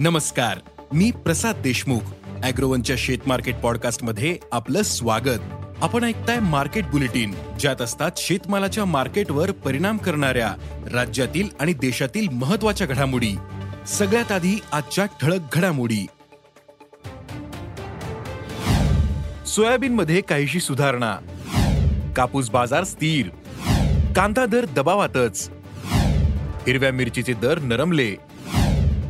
नमस्कार मी प्रसाद देशमुख अॅग्रोवनच्या शेत मार्केट पॉडकास्टमध्ये आपलं स्वागत. आपण ऐकताय मार्केट बुलेटिन ज्यात असतात शेतमालाच्या मार्केटवर परिणाम करणाऱ्या राज्यातील आणि देशातील महत्त्वाच्या घडामोडी. सगळ्यात आधी आजच्या ठळक घडामोडी. सोयाबीन मध्ये काहीशी सुधारणा. कापूस बाजार स्थिर. कांदा दर दबावातच. हिरव्या मिरचीचे दर नरमले.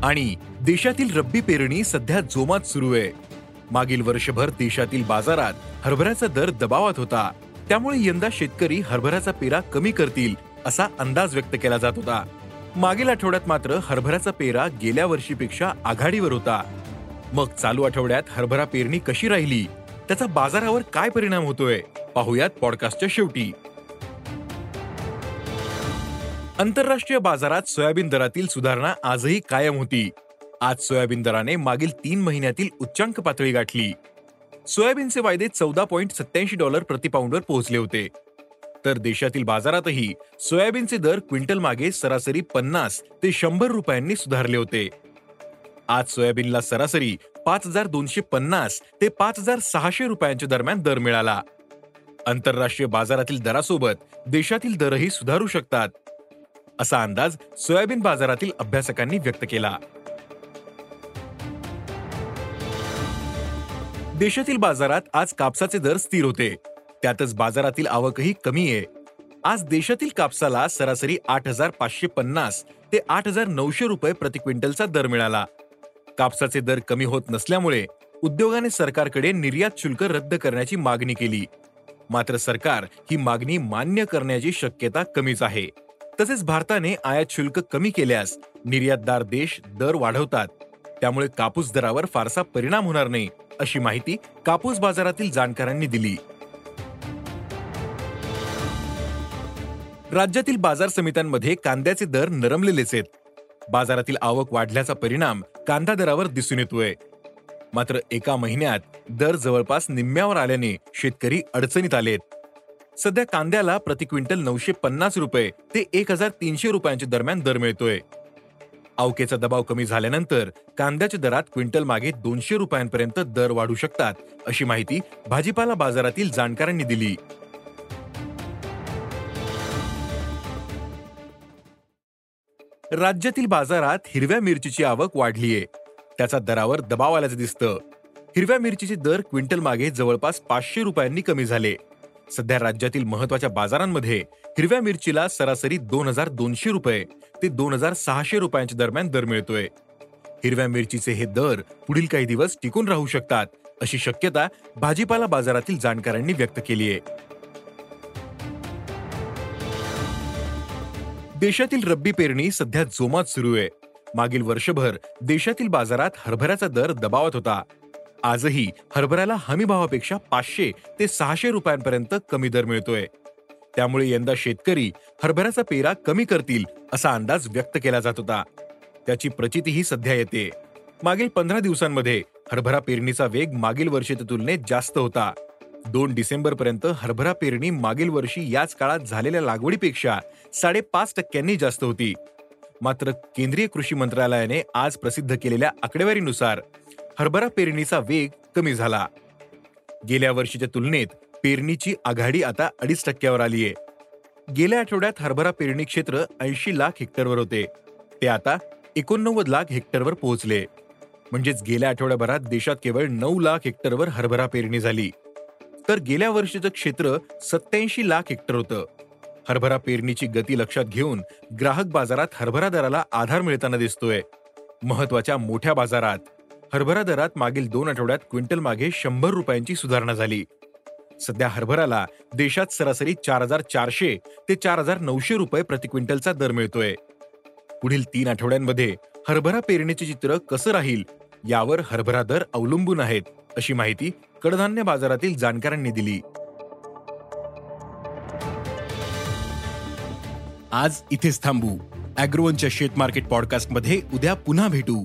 आणि देशातील रब्बी पेरणी सध्या जोमात सुरू आहे. मागील वर्षभर देशातील बाजारात हरभऱ्याचा दर दबावात होता. त्यामुळे यंदा शेतकरी हरभऱ्याचा पेरा कमी करतील असा अंदाज व्यक्त केला जात होता. मागील आठवड्यात मात्र हरभऱ्याचा पेरा गेल्या वर्षीपेक्षा आघाडीवर होता. मग चालू आठवड्यात हरभरा पेरणी कशी राहिली? त्याचा बाजारावर काय परिणाम होतोय? पाहुयात पॉडकास्टच्या शेवटी. आंतरराष्ट्रीय बाजारात सोयाबीन दरातील सुधारणा आजही कायम होती. आज सोयाबीन दराने मागील तीन महिन्यातील उच्चांक पातळी गाठली. सोयाबीनचे वायदे चौदा पॉईंट सत्याऐंशी डॉलर प्रतिपाऊंडवर पोहोचले होते. तर देशातील बाजारातही सोयाबीनचे दर क्विंटल मागे सरासरी पन्नास ते शंभर रुपयांनी सुधारले होते. आज सोयाबीनला सरासरी पाच हजार दोनशे पन्नास ते पाच हजार सहाशे रुपयांच्या दरम्यान दर मिळाला. आंतरराष्ट्रीय बाजारातील दरासोबत देशातील दरही सुधारू शकतात असा अंदाज सोयाबीन बाजारातील अभ्यासकांनी व्यक्त केला. देशातील बाजारात आज कापसाचे दर स्थिर होते. त्यातच बाजारातील आवकही कमी आहे. आज देशातील कापसाला सरासरी आठ हजार पाचशे पन्नास ते आठ हजार नऊशे रुपये प्रति क्विंटलचा दर मिळाला. कापसाचे दर कमी होत नसल्यामुळे उद्योगाने सरकारकडे निर्यात शुल्क रद्द करण्याची मागणी केली. मात्र सरकार ही मागणी मान्य करण्याची शक्यता कमीच आहे. तसेच भारताने आयात शुल्क कमी केल्यास निर्यातदार देश दर वाढवतात. त्यामुळे कापूस दरावर फारसा परिणाम होणार नाही. अशी माहिती कापूस बाजारातील जाणकारांनी दिली. राज्यातील बाजार समित्यांमध्ये कांद्याचे दर नरमलेलेच आहेत. बाजारातील आवक वाढल्याचा परिणाम कांदा दरावर दिसून येतोय. मात्र एका महिन्यात दर जवळपास निम्म्यावर आल्याने शेतकरी अडचणीत आलेत. सध्या कांद्याला प्रति क्विंटल नऊशे पन्नास रुपये ते एक हजार तीनशे रुपयांच्या दरम्यान दर मिळतोय. अवकेचा दबाव कमी झाल्यानंतर कांद्याच्या दरात क्विंटल मागे दोनशे रुपयांपर्यंत दर वाढू शकतात अशी माहिती भाजीपाला बाजारातील जाणकारांनी दिली. राज्यातील बाजारात हिरव्या मिरचीची आवक वाढलीये. त्याचा दरावर दबाव आल्याचं दिसतं. हिरव्या मिरचीचे दर क्विंटल मागे जवळपास पाचशे रुपयांनी कमी झाले. सध्या राज्यातील महत्त्वाच्या बाजारांमध्ये हिरव्या मिरचीला सरासरी दोन हजार दोनशे रुपये ते दोन हजार सहाशे रुपयांच्या दरम्यान दर मिळतोय. हिरव्या मिरचीचे हे दर पुढील काही दिवस टिकून राहू शकतात अशी शक्यता भाजीपाला बाजारातील जाणकारांनी व्यक्त केली आहे. देशातील रब्बी पेरणी सध्या जोमात सुरू आहे. मागील वर्षभर देशातील बाजारात हरभऱ्याचा दर दबावत होता. आजही हरभऱ्याला हमीभावापेक्षा पाचशे ते सहाशे रुपयांपर्यंत कमी दर मिळतोय. त्यामुळे यंदा शेतकरी हरभऱ्याचा पेरा कमी करतील असा अंदाज व्यक्त केला जात होता. त्याची प्रचितीही सध्या येते. मागील पंधरा दिवसांमध्ये हरभरा पेरणीचा वेग मागील वर्षीच्या तुलनेत जास्त होता. दोन डिसेंबर पर्यंत हरभरा पेरणी मागील वर्षी याच काळात झालेल्या लागवडीपेक्षा साडेपाच टक्क्यांनी जास्त होती. मात्र केंद्रीय कृषी मंत्रालयाने आज प्रसिद्ध केलेल्या आकडेवारीनुसार हरभरा पेरणीचा वेग कमी झाला. गेल्या वर्षीच्या तुलनेत पेरणीची आघाडी आता अडीच टक्क्यावर आली आहे गेल्या आठवड्यात हरभरा पेरणी क्षेत्र ऐंशी लाख हेक्टरवर होते. ते आता एकोणनव्वद लाख हेक्टरवर पोहोचले. म्हणजेच गेल्या आठवड्याभरात देशात केवळ नऊ लाख हेक्टरवर हरभरा पेरणी झाली. तर गेल्या वर्षीचं क्षेत्र सत्याऐंशी लाख हेक्टर होतं. हरभरा पेरणीची गती लक्षात घेऊन ग्राहक बाजारात हरभरा दराला आधार मिळताना दिसतोय. महत्त्वाच्या मोठ्या बाजारात हरभरा दरात मागील दोन आठवड्यात क्विंटल मागे शंभर रुपयांची सुधारणा झाली. सध्या हरभराला देशात सरासरी चार हजार चारशे ते चार हजार नऊशे रुपये प्रति क्विंटलचा दर मिळतोय. पुढील तीन आठवड्यांमध्ये हरभरा पेरणीचे चित्र कसं राहील यावर हरभरा दर अवलंबून आहेत अशी माहिती कडधान्य बाजारातील जाणकारांनी दिली. आज इथेच थांबू. अॅग्रोवनच्या शेत मार्केट पॉडकास्टमध्ये उद्या पुन्हा भेटू.